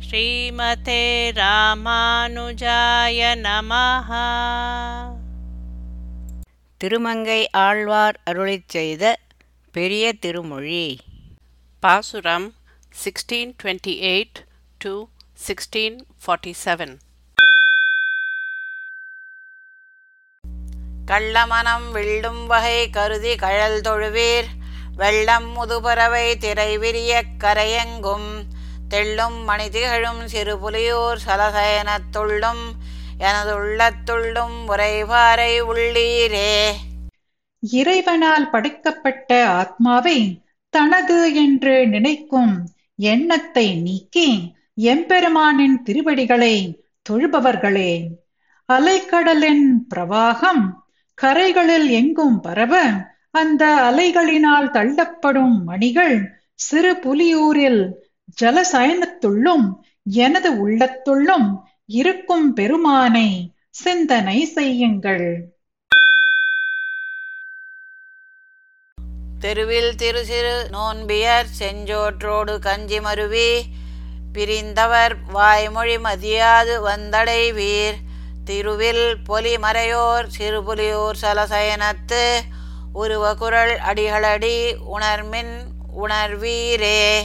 ஸ்ரீமதே ராமானுஜாய நமஹ. திருமங்கை ஆழ்வார் அருளிச் செய்த பெரிய திருமொழி. பாசுரம் 1628 to 1647 கள்ளமனம் விள்ளும் வகை கருதி கழல் தொழுவீர். வெள்ளம் முதுபறவை திரை விரியக் கரையெங்கும். தெள்ளும் மணிதிகழும் சிறு புலியோர் துள்ளும் எனது உள்ளத்துள்ளும் உரைபாறை உள்ளீரே. இறைவனால் படைக்கப்பட்ட ஆத்மாவை தனது என்று நினைக்கும் எண்ணத்தை நீக்கி எம்பெருமானின் திருவடிகளை தொழுபவர்களே. அலைக்கடலின் பிரவாகம் கரைகளில் எங்கும் பரவ அந்த அலைகளினால் தள்ளப்படும் மணிகள் சிறு புலியூரில் ஜலசயனத்துள்ளும் எனது உள்ளத்துள்ளும் இருக்கும் பெருமானை சிந்தனை செய்யுங்கள். தெருவில் திரு சிறு நோன்பியர் செஞ்சோற்றோடு கஞ்சி மருவி பிரிந்தவர் வாய்மொழி மதியாது வந்தடைவீர். திருவில் பொலிமறையோர் சிறுபுலியூர் சலசயனத்து உருவகுரல் அடிகளடி உணர்மின் உணர்வீரே.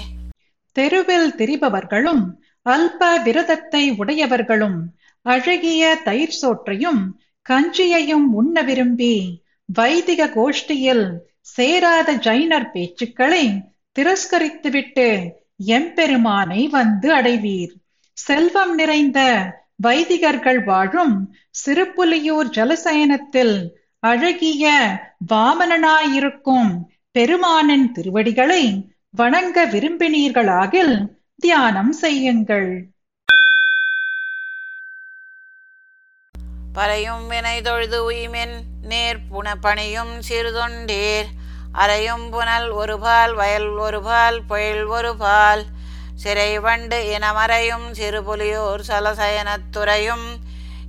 தெருவில் திரிபவர்களும் அல்ப விரதத்தை உடையவர்களும் அழகிய தயிர் சோற்றையும் கஞ்சியையும் உண்ண விரும்பி வைதிக கோஷ்டியில் சேராத ஜைனர் பேச்சுக்களை திரஸ்கரித்துவிட்டு எம்பெருமானை வந்து அடைவீர். செல்வம் நிறைந்த வைதிகர்கள் வாழும் சிறுப்புலியூர் ஜலசயனத்தில் அழகிய வாமனனாயிருக்கும் பெருமானின் திருவடிகளை வணங்க விரும்பினீர்களாகில் தியானம் செய்யுங்கள். பறையும் வினை தொழுது உய்மின் நேர் புன பணியும் சிறுதொண்டீர். அறையும் புனல் ஒரு பால் வயல் ஒரு பால் பொயில் ஒரு பால். சிறை வண்டு இனமறையும் சிறுபுலியோர் சலசயனத்துறையும்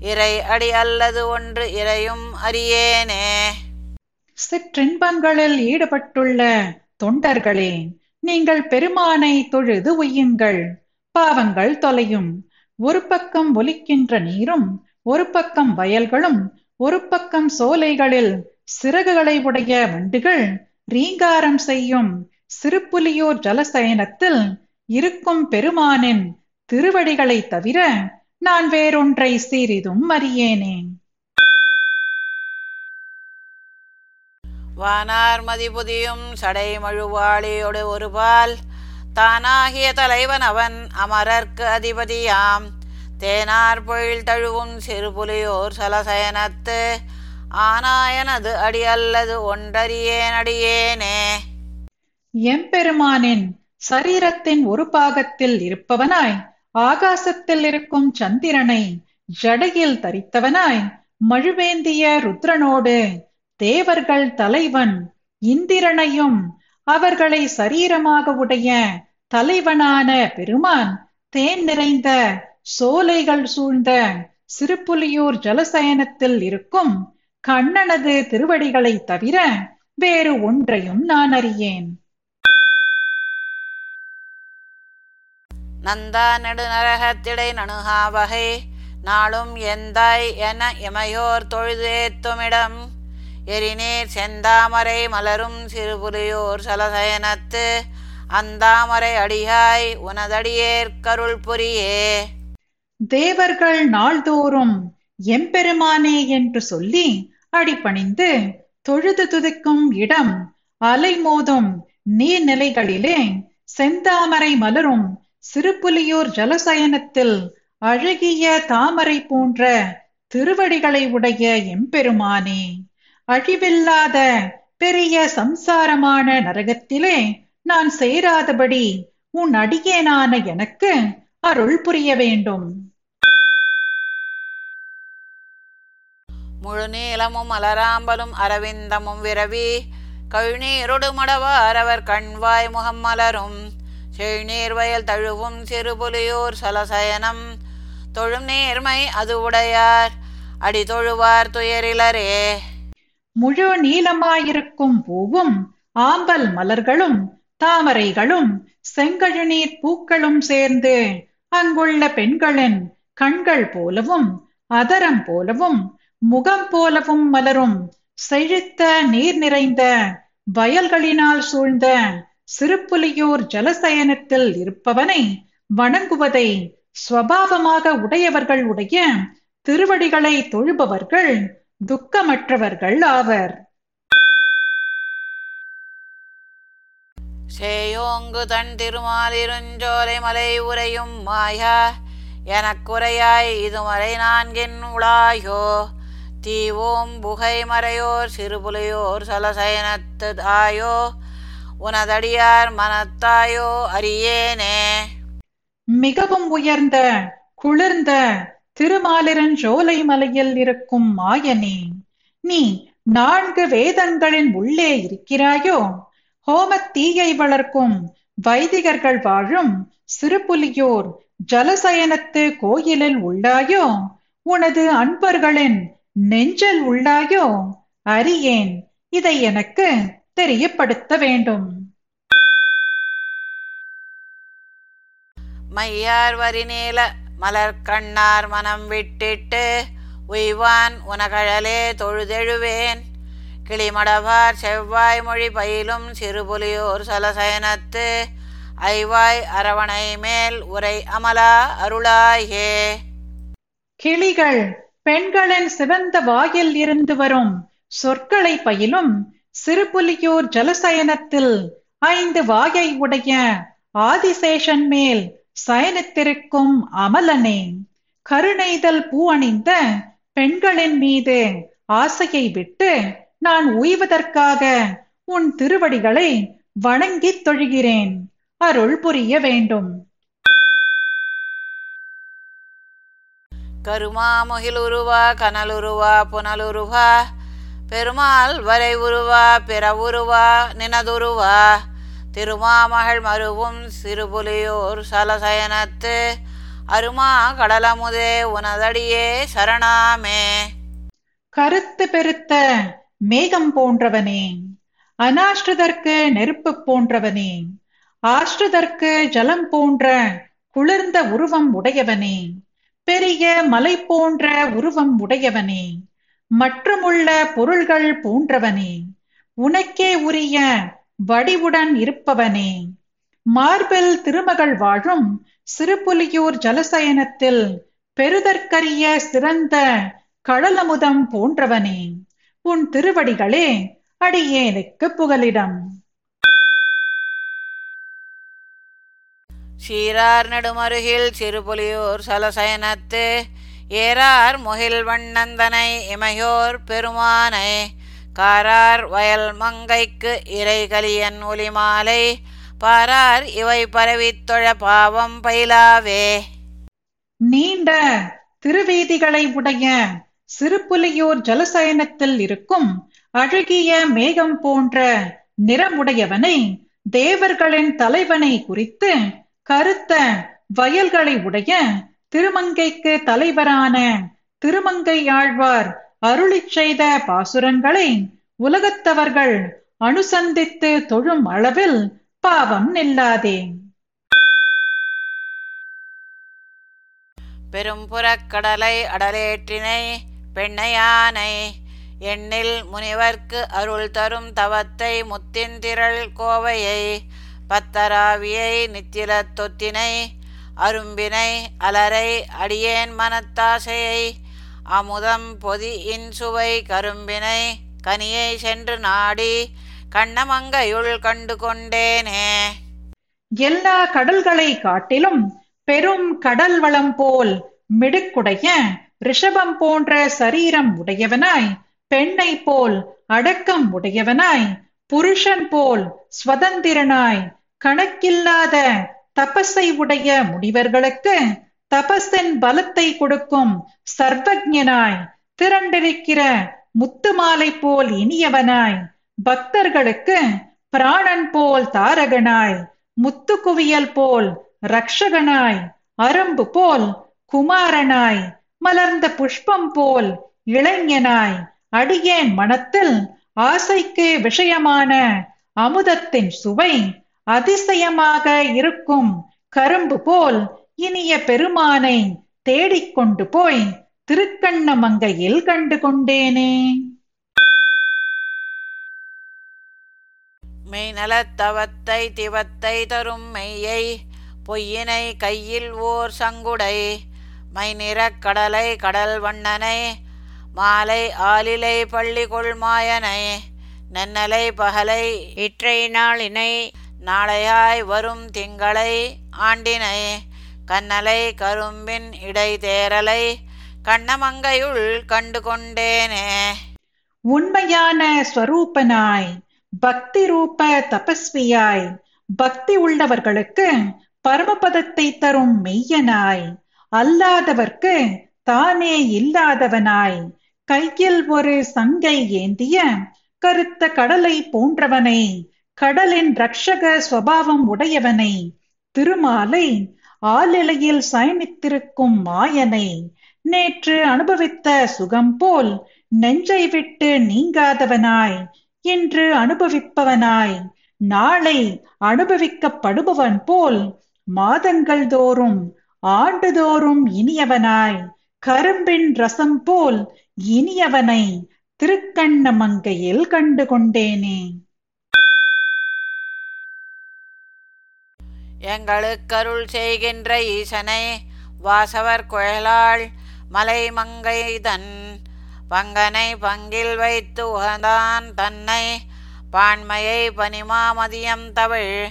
இறை அடி அல்லது ஒன்று இறையும் அறியேனே சிற்றின்பங்களில் ஈடுபட்டுள்ள தொண்டர்களே நீங்கள் பெருமானை தொழுது உய்யுங்கள். பாவங்கள் தொலையும். ஒரு பக்கம் ஒலிக்கின்ற நீரும் ஒரு பக்கம் வயல்களும் ஒரு பக்கம் சோலைகளில் சிறகுகளை உடைய வண்டுகள் ரீங்காரம் செய்யும். சிறுப்புலியூர் ஜலசயனத்தில் இருக்கும் பெருமானின் திருவடிகளை தவிர நான் வேறொன்றை சிறிதும் அறியேனேன். வானார் மதிபுதியும் சடை மழுவாளியோடு ஒரு பால் தானாகிய தலைவன் அவன் அமரர்க்கு அதிபதியாம். தேனார் பொழில் தழுவும் சிறுபுலியோர் சலசயனத்து. ஆனாயனது அடி அல்லது ஒன்றறியேன் அடியேனே எம்பெருமானின் சரீரத்தின் ஒரு பாகத்தில் இருப்பவனாய் ஆகாசத்தில் இருக்கும் சந்திரனை ஜடையில் தரித்தவனாய் மழுவேந்திய ருத்ரனோடு தேவர்கள் தலைவன் இந்திரனையும் அவர்களை சரீரமாக உடைய தலைவனான பெருமான் தேன் நிறைந்த சோலைகள் சூழ்ந்த சிறுப்புலியூர் ஜலசயனத்தில் இருக்கும் கண்ணனது திருவடிகளை தவிர வேறு ஒன்றையும் நான் அறியேன். நந்தா நெடுநரகத்திடை நணுகா வகை நாளும் எந்தாய் என இமையோர் தொழுதேத்துமிடம். எரிநீர் செந்தாமரை மலரும் சிறுபுலியோர் சலசயனத்து அந்தாமரை அடியாய் உனதடியேற்கருள் புரியே தேவர்கள் நாள்தோறும் எம்பெருமானே என்று சொல்லி அடிபணிந்து தொழுது துதிக்கும் இடம் அலைமோதும் நீர்நிலைகளிலே செந்தாமரை மலரும் சிறுபுலியூர் ஜலசயனத்தில் அழகிய தாமரை போன்ற திருவடிகளை உடைய எம்பெருமானே. அழிவில்லாத பெரிய சம்சாரமான நரகத்திலே நான் சேராதபடி உன் அடியேனான எனக்கு அருள் புரிய வேண்டும். முழு நீளமும் மலராம்பலும் அரவிந்தமும் விரவி கழுநீரொடு மடவாரவர் கண்வாய் முகம் மலரும். செழுநீர் வயல் தழுவும் சிறுபுலியூர் சலசயனம். தொழும் நேர்மை அது உடையார். அடி தொழுவார் துயரிலரே. முழு நீளமாயிருக்கும் பூவும் ஆம்பல் மலர்களும் தாமரைகளும் செங்கழுநீர் பூக்களும் சேர்ந்து அங்குள்ள பெண்களின் கண்கள் போலவும் அதரம் போலவும் முகம் போலவும் மலரும் செழித்த நீர் நிறைந்த வயல்களினால் சூழ்ந்த சிறுப்புலியூர் ஜலசயனத்தில் இருப்பவனை வணங்குவதை ஸ்வபாவமாக உடையவர்கள் உடைய திருவடிகளை தொழுபவர்கள் துக்கமற்றவர்கள் ஆவர். சேயோங்கு தன் திருமாலிருஞ்சோலை மலை உரையும் மாயா எனக்குறையாய் இதுமறை நான்கின் உளாயோ தீவோம் புகை மறையோர் சிறுபுலையோர் சலசயனத்து தாயோ உனதடியார் மனத்தாயோ அறியேனே. மிகவும் உயர்ந்த குளிர்ந்த திருமாலிரன் ஜோலை மலையில் இருக்கும் மாயனே நீ நான்கு வேதங்களின் உள்ளே இருக்கிறாயோ? ஹோமத்தீயை வளர்க்கும் வைதிகர்கள் வாழும் சிறுபுலியோர் ஜலசயனத்து கோயிலில் உள்ளாயோ? உனது அன்பர்களின் நெஞ்சில் உள்ளாயோ? அறியேன் இதை எனக்கு தெரியப்படுத்த வேண்டும். மையார் வரிநீல மலர் கண்ணார் மனம் விட்டிட்டு உய்வான் உனகழலே தொழுதெழுவேன். கிளிமடவார் செவ்வாய் மொழி பயிலும் சிறுபுலியோர் சலசயனத்து ஐவாய் அரவணை மேல் உரை அமலா அருளாயே. கிளிகள் பெண்களின் சிவந்த வாயில் இருந்து வரும் சொற்களை பயிலும் சிறுபுலியூர் ஜலசயனத்தில் ஐந்து வாயை உடைய ஆதிசேஷன் மேல் சயனித்திருக்கும் அமலனே. கருணைதல் பூ அணிந்த பெண்களின் மீது ஆசையை விட்டு நான் உய்வதற்காக உன் திருவடிகளை வணங்கித் தொழுகிறேன். அருள் புரிய வேண்டும். கருமா முகிலுருவா கனலுருவா புனலுருவா பெருமாள் வரை உருவா பிற உருவா நினதுருவா. திருமாமகள் மருவும் சிறுபுலியோர் சலசயனத்து அருமா கடலமுதே உனதடியே சரணாமே. கருத்து பெருத்த மேகம் போன்றவனே அனாஷ்டதற்கு நெருப்பு போன்றவனே ஆஷ்டதற்கு ஜலம் போன்ற குளிர்ந்த உருவம் உடையவனே பெரிய மலை போன்ற உருவம் உடையவனே மற்றுமுள்ள பொருள்கள் போன்றவனே உனக்கே உரிய வடிவுடன் இருப்பவனே. மார்பில் திருமகள் வாழும் சிறுபுலியூர் ஜலசயனத்தில் பெருதற்கரிய சிறந்த கடலமுதம் போன்றவனே. உன் திருவடிகளே அடியேனுக்கு புகலிடம். சீரார் நடுமருகில் சிறுபுலியூர் சலசயனத்து ஏறார் முகில் வண்ணந்தனை இமையோர் பெருமானை. காரார் வயல் மங்கைக்கு இறைகலியன் ஒலிமாலை பாரார் இவை பரவித் தொழ பாவம் பயிலாவே. நீண்ட திருவீதிகளை உடைய சிறுபுலியூர் ஜலசயனத்தில் இருக்கும் அழகிய மேகம் போன்ற நிறமுடையவனை தேவர்களின் தலைவனை குறித்து கருத்த வயல்களை உடைய திருமங்கைக்கு தலைவரான திருமங்கை ஆழ்வார் அருளிச் செய்த பாசுரங்களை உலகத்தவர்கள் அனுசந்தித்து தொழும் அளவில் பாவம் நில்லாதே. பெரும்புறக்கடலை அடலேற்றினை பெண்ணையானை எண்ணில் முனிவர்க்கு அருள் தரும் தவத்தை முத்தின்திரள் கோவையை பத்தராவியை நித்திர தொத்தினை அரும்பினை அலரை அடியேன் மனத்தாசையை அமுதம் பொதி இன்சுவை கரும்பினை கனியை சென்று நாடி கண்ணமங்கையுள் கண்டு கொண்டேனே. எல்லா கடல்களை காட்டிலும் பெரும் கடல் வளம் போல் மிடுக்குடைய ரிஷபம் போன்ற சரீரம் உடையவனாய் பெண்ணை போல் அடக்கம் உடையவனாய் புருஷன் போல் சுதந்திரனாய் கணக்கில்லாத தபஸை உடைய முனிவர்களுக்கு தபஸின் பலத்தை கொடுக்கும் சர்வஜனாய் திரண்டிருக்கிற முத்து மாலை போல் இனியவனாய் பக்தர்களுக்கு பிராணன் போல் தாரகனாய் முத்து குவியல் போல் ரக்ஷகனாய் அரும்பு போல் குமாரனாய் மலர்ந்த புஷ்பம் போல் இளைஞனாய் அடியேன் மனத்தில் ஆசைக்கு விஷயமான அமுதத்தின் சுவை அதிசயமாக இருக்கும் கரும்பு போல் இனிய பெருமானை தேடிக்கொண்டு போய் திருக்கண்ணமங்கையில் கண்டு கொண்டேனே. மெய்நலத்தவத்தை திவத்தை தரும் மெய்யை பொய்யினை கையில் ஓர் சங்குடை. மைநிறக் கடலை கடல் வண்ணனை மாலை ஆலிலை பள்ளி கொள்மாயனை நன்னலை பகலை இற்றை நாளினை நாளையாய் வரும் திங்களை ஆண்டினை. கண்ணலை கரும்பின் இடை தேரலை கண்ணமங்கையுள் கண்டு கொண்டேனே உண்மையான ஸ்வரூபனாய் பக்தி ரூப தபஸ்வியாய் பக்தி உள்ளவர்களுக்கு பரமபதத்தை தரும் மெய்யனாய் அல்லாதவர்க்கு தானே இல்லாதவனாய் கையில் ஒரு சங்கை ஏந்திய கருத்த கடலை போன்றவனை கடலின் ரக்ஷக ஸ்வபாவம் உடையவனை திருமாலை ஆலிலையில் சயனித்திருக்கும் மாயனை நேற்று அனுபவித்த சுகம் போல் நெஞ்சை விட்டு நீங்காதவனாய் இன்று அனுபவிப்பவனாய் நாளை அனுபவிக்கப்படுபவன் போல் மாதங்கள் தோறும் ஆண்டுதோறும் இனியவனாய் கரும்பின் ரசம் போல் இனியவனை திருக்கண்ணமங்கையில் கண்டு கொண்டேனே. எங்களுக்கருள் செய்கின்ற ஈசனை வாசவர் குழலாள் மலைமங்கைதன் பங்கனை பங்கில் வைத்து உகந்தான் தன்னை பான்மையை பனிமாமதியம் தவிழ்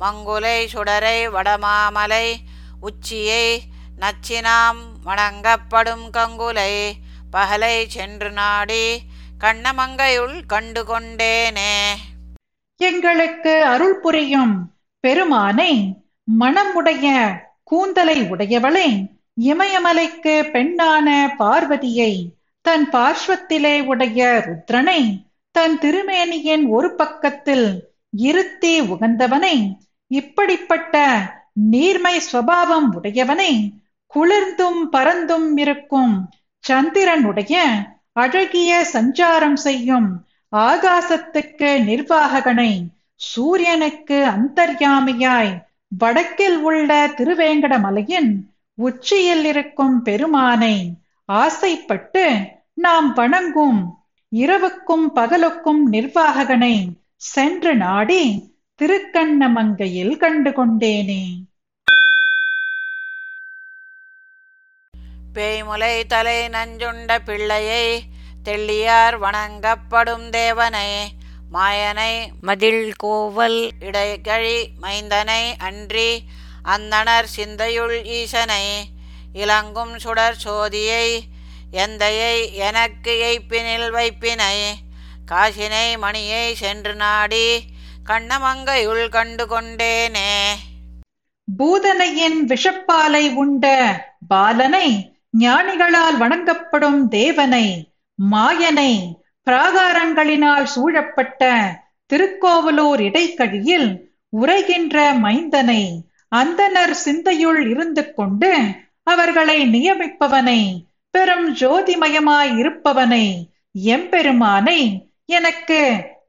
மங்குலை சுடரை வடமாமலை உச்சியை நச்சினாம் வணங்கப்படும் கங்குலை பகலை சென்று நாடி கண்ணமங்கையுள் கண்டு கொண்டேனே. எங்களுக்கு அருள் புரியும். பெருமானை மனமுடைய கூந்தலை உடையவளே இமயமலைக்கு பெண்ணான பார்வதியை தன் பார்ஸ்வத்திலே உடைய ருத்ரனை தன் திருமேனியின் ஒரு பக்கத்தில் இருத்தி உகந்தவனை இப்படிப்பட்ட நீர்மை சுவாவம் உடையவனை குளிர்ந்தும் பறந்தும் இருக்கும் சந்திரனுடைய அழகிய சஞ்சாரம் செய்யும் ஆகாசத்துக்கு நிர்வாககனை சூரியனுக்கு அந்தர்யாமியாய் வடக்கில் உள்ள திருவேங்கடமலையின் உச்சியில் இருக்கும் பெருமானை ஆசைப்பட்டு நாம் வணங்கும் இரவுக்கும் பகலுக்கும் நிர்வாககனை சென்று நாடி திருக்கண்ணமங்கையில் கண்டு கொண்டேனே. பேய்முலை தலை நஞ்சுண்ட பிள்ளையை தெள்ளியார் வணங்கப்படும் தேவனை. மாயனை மதில் கோவல் இடைகழி மைந்தனை அன்றி அந்தனர் சிந்தையுள் ஈசனை இலங்கும் சுடர் சோதியை எந்தையை எனக்கு எய்ப்பினில் வைப்பினை காசினை மணியை சென்று நாடி கண்ணமங்கையுள் கண்டு கொண்டேனே. பூதனையின் விஷப்பாலை உண்ட பாலனை ஞானிகளால் வணங்கப்படும் தேவனை மாயனை பிராகாரங்களினால் சூழப்பட்ட திருக்கோவலூர் இடைக்கழியில் உரைகின்ற மைந்தனை அந்தனர் சிந்தையுள் இருந்து கொண்டு அவர்களை நியமிப்பவனை பெரும் ஜோதிமயமாய் இருப்பவனை எம்பெருமானை எனக்கு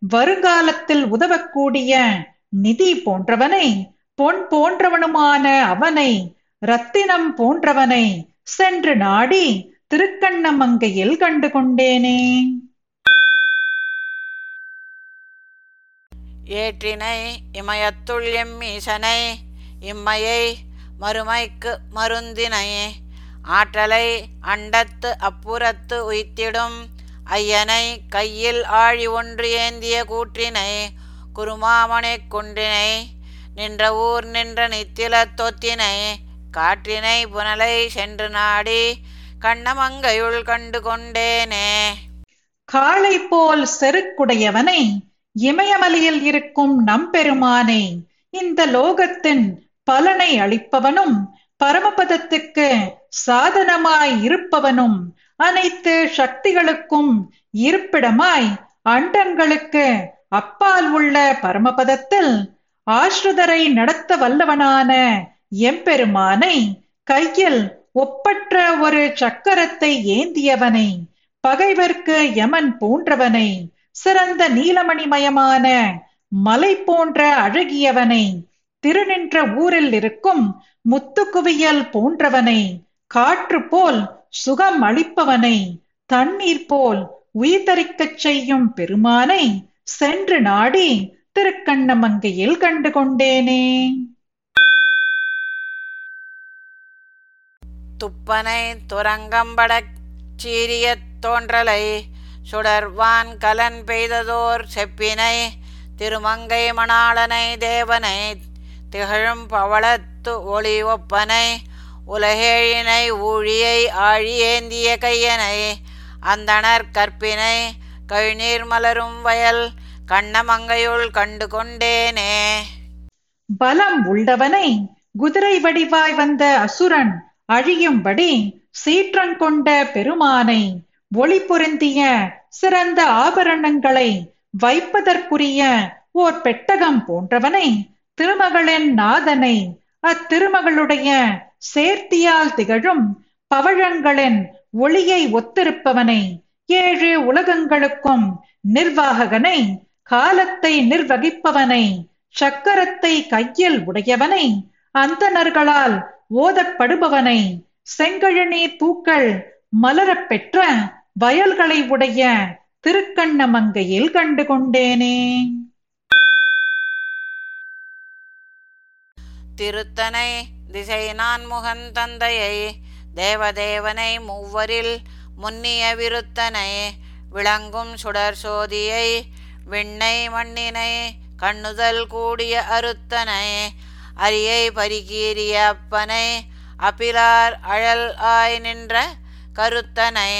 வருங்காலத்தில் உதவக்கூடிய நிதி போன்றவனை பொன் போன்றவனுமான அவனை ரத்தினம் போன்றவனை சென்று நாடி திருக்கண்ணமங்கையில் கண்டு கொண்டேனே. ஏற்றினை இமயத்துள் எம்மீசனை இம்மையை மறுமைக்கு மருந்தினை ஆற்றலை அண்டத்து அப்புறத்து உய்த்திடும் ஐயனை கையில் ஆழி ஒன்று ஏந்திய கூற்றினை குருமாமனை குன்றினை நின்ற ஊர் நின்ற நித்தில தொத்தினை காற்றினை புனலை சென்று நாடி கண்ணமங்கையுள் கண்டு கொண்டேனே. காளை போல் செருக்குடையவனை இமயமலையில் இருக்கும் நம்பெருமானை இந்த லோகத்தின் பலனை அளிப்பவனும் பரமபதத்துக்கு சாதனமாய் இருப்பவனும் அனைத்து சக்திகளுக்கும் இருப்பிடமாய் அண்டங்களுக்கு அப்பால் உள்ள பரமபதத்தில் ஆஸ்ருதரை நடத்த வல்லவனான எம்பெருமானை கையில் ஒப்பற்ற ஒரு சக்கரத்தை ஏந்தியவனை பகைவர்க்கு யமன் போன்றவனை சிறந்த நீலமணிமயமான மலை போன்ற அழகியவனை திருநின்ற ஊரில் இருக்கும் முத்துக்குவியல் போன்றவனை காற்று போல் சுகம் அளிப்பவனை தண்ணீர் போல் உயிர்த்தரிக்கச் செய்யும் பெருமானை சென்று நாடி திருக்கண்ணமங்கையில் கண்டு கொண்டேனே. துப்பனை துரங்கம்படச் சீரிய தோன்றலை சுடர்வான் கலன் பெய்ததோர் செப்பினை திருமங்கை மணாளனை தேவனை திகழும் பவளத்து ஒளி ஒப்பனை உலகேழினை ஊழியை ஆழியேந்திய கையனை அந்தனர் கற்பினை கழிநீர் மலரும் வயல் கண்ணமங்கையுள் கண்டு கொண்டேனே பலம் உள்ளவனை குதிரை வடிவாய் வந்த அசுரன் அழியும்படி சீற்றங் கொண்ட பெருமானை ஒளி பொருந்திய சிறந்த ஆபரணங்களை வைப்பதற்குரிய ஓர் பெட்டகம் போன்றவனை திருமகளின் நாதனை அத்திருமகளுடைய சேர்த்தியால் திகழும் பவழங்களின் ஒளியை ஒத்திருப்பவனை ஏழு உலகங்களுக்கும் நிர்வாககனை காலத்தை நிர்வகிப்பவனை சக்கரத்தை கையில் உடையவனை அந்தணர்களால் ஓதப்படுபவனை செங்கழனி பூக்கள் மலரப் பெற்ற வயல்களை உடைய திருக்கண்ணமங்கையில் கண்டு கொண்டேனே. திருத்தனை திசை நான் முகன் தந்தையை தேவதேவனை மூவரில் முன்னிய விருத்தனை விளங்கும் சுடர் சோதியை விண்ணை மண்ணினை கண்ணுதல் கூடிய அருத்தனை அரியை பரிகீறிய அப்பனை அபிலார் அழல் ஆய் நின்ற கருத்தனை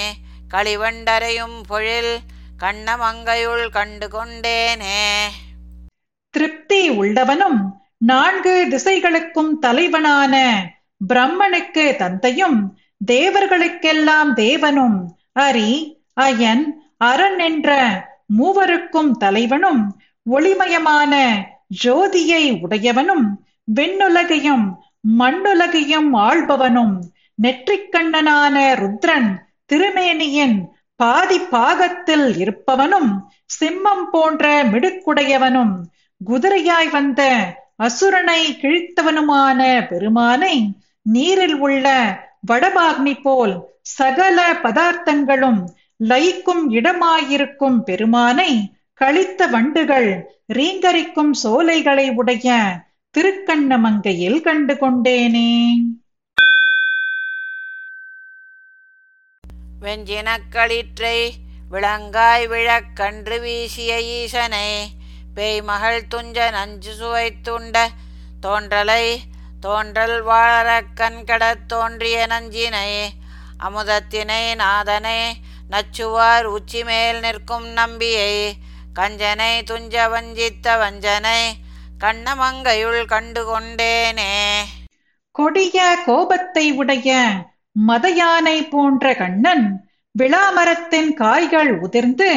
களிவண்டரையும் பொழில் கண்ணமங்கையுள் கண்டு கொண்டேனே திருப்தி உள்ளவனும் நான்கு திசைகளுக்கும் தலைவனான பிரம்மனுக்கு தந்தையும் தேவர்களுக்கெல்லாம் தேவனும். அரி அயன் அரண் என்ற மூவருக்கும் தலைவனும் ஒளிமயமான ஜோதியை உடையவனும் விண்ணுலகையும் மண்ணுலகையும் ஆள்பவனும். நெற்றிக்கண்ணனான ருத்ரன் திருமேனியின் பாதி பாகத்தில் இருப்பவனும் சிம்மம் போன்ற மிடுக்குடையவனும் குதிரையாய் வந்த அசுரனை கிழித்தவனுமான பெருமானை நீரில் உள்ள வடபாக்னி போல் சகல பதார்த்தங்களும் லயிக்கும் இடமாயிருக்கும் பெருமானை கழித்த வண்டுகள் ரீங்கரிக்கும் சோலைகளை உடைய திருக்கண்ணமங்கையில் கண்டு கொண்டேனே. வெஞ்சினக்களிற்றை விளங்காய் விழக் கன்று வீசிய ஈசனை பேய் மகள் துஞ்ச நஞ்சு சுவைத்துண்ட தோன்றலை தோன்றல் வாழறக் கண்கடத் தோன்றிய நஞ்சினை அமுதத்தினை நாதனை நச்சுவார் உச்சி மேல் நிற்கும் நம்பியை கஞ்சனை துஞ்ச வஞ்சித்த வஞ்சனை கண்ணமங்கையுள் கண்டு கொண்டேனே. கொடிய கோபத்தை உடைய மதயானை போன்ற கண்ணன் விளாமரத்தின் காய்கள் உதிர்ந்து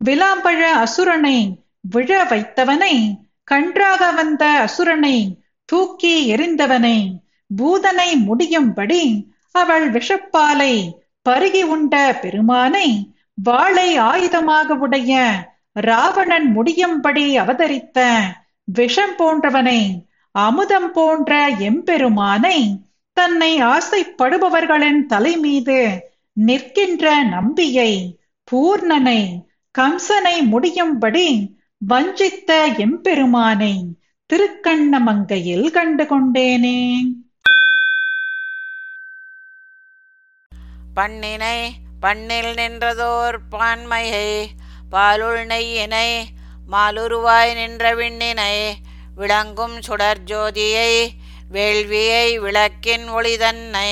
விளாம்பழ அசுரனை விழ வைத்தவனை கன்றாக வந்த அசுரனை தூக்கி எறிந்தவனை பூதனை முடியும்படி அவள் விஷப்பாலை பருகி உண்ட பெருமானை வாளை ஆயுதமாக உடைய ராவணன் முடியும்படி அவதரித்த விஷம் போன்றவனை அமுதம் போன்ற எம்பெருமானை தன்னை ஆசைப்படுபவர்களின் தலை மீது நிற்கின்ற நம்பியை பூர்ணனை கம்சனை முடியும்படி வஞ்சித்த எம்பெருமானை திருக்கண்ணமங்கையில் கண்டு கொண்டேனே. பண்ணினை பண்ணில் நின்றதோர் பான்மையை பாலுள் நெய்யினை மாலுருவாய் நின்ற விண்ணினை விளங்கும் சுடர் ஜோதியை வேள்வியை விளக்கின் ஒளிதன்னை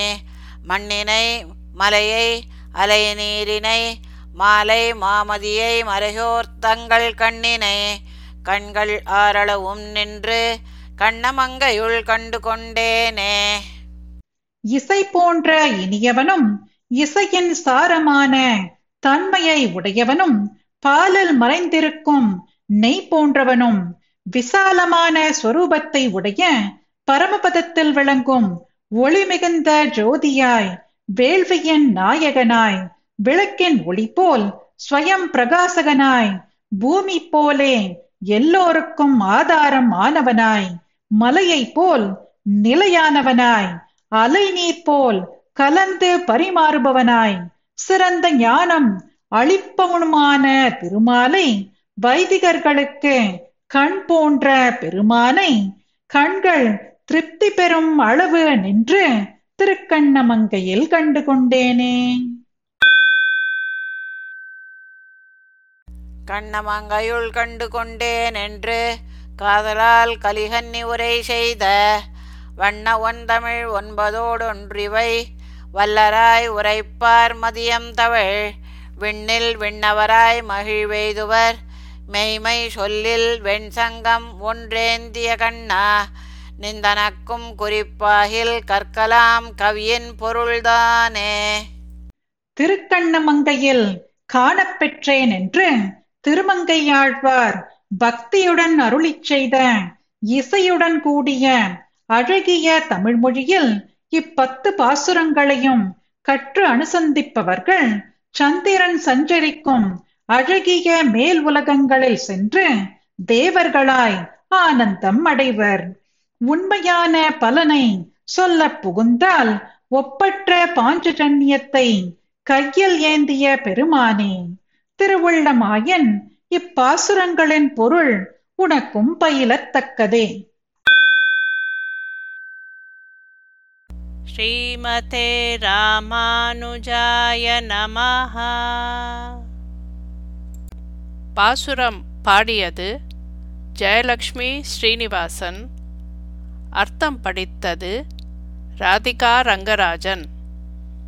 மண்ணினை மலையை அலை நீரினை மாலை மாமதியை மறையோர் தங்கள் கண்ணினை கண்கள் ஆரளவும் நின்று கண்ணமங்கையுள் கண்டு கொண்டேனே இசை போன்ற இனியவனும் இசையின் சாரமான தன்மையை உடையவனும் பாலில் மறைந்திருக்கும் நெய் போன்றவனும் விசாலமான ஸ்வரூபத்தை உடைய பரமபதத்தில் விளங்கும் ஒளி மிகுந்த ஜோதியாய் வேள்வியின் நாயகனாய் விளக்கின் ஒளி போல் ஸ்வயம் பிரகாசகனாய் பூமி போலே எல்லோருக்கும் ஆதாரம் ஆனவனாய் மலையைப் போல் நிலையானவனாய் அலைநீர் போல் கலந்து பரிமாறுபவனாய் சிறந்த ஞானம் அளிப்பவனுமான திருமாலை வைதிகர்களுக்கு கண் போன்ற பெருமானை கண்கள் திருப்தி பெறும் அளவு நின்று திருக்கண்ணமங்கையில் கண்டு கொண்டேனே. கண்ணமங்கையுள் கண்டு கொண்டேன் என்று காதலால் கலிகன்னி உரை செய்த வண்ண ஒன்தமிழ் ஒன்பதோடொன்றிவை வல்லராய் உரைப்பார் மதியம் தவள் விண்ணில் விண்ணவராய் மகிழ்வெய்துவர் மெய்மை சொல்லில் வெண்சங்கம் ஒன்றேந்திய கண்ணா. நிந்தனக்கும் குறிப்பாகில் கற்கலாம் கவியின் பொருள்தானே? திருக்கண்ணமங்கையில் காணப்பெற்றேன் என்று திருமங்கையாழ்வார் பக்தியுடன் அருளிச் செய்த இசையுடன் கூடிய அழகிய தமிழ்மொழியில் இப்பத்து பாசுரங்களையும் கற்று அனுசந்திப்பவர்கள் சந்திரன் சஞ்சரிக்கும் அழகிய மேல் உலகங்களில் சென்று தேவர்களாய் ஆனந்தம் அடைவர். உண்மையான பலனை சொல்ல புகுந்தால் ஒப்பற்ற பாஞ்சஜன்யத்தை கையில் ஏந்திய பெருமானே திருவுள்ளமாயன் இப்பாசுரங்களின் பொருள் உனக்கும் பயிலத்தக்கதே. ஸ்ரீமதே ராமானுஜாய நமஹ. பாசுரம் பாடியது ஜெயலக்ஷ்மி ஸ்ரீனிவாசன். அர்த்தம் படித்தது ராதிகா ரங்கராஜன்.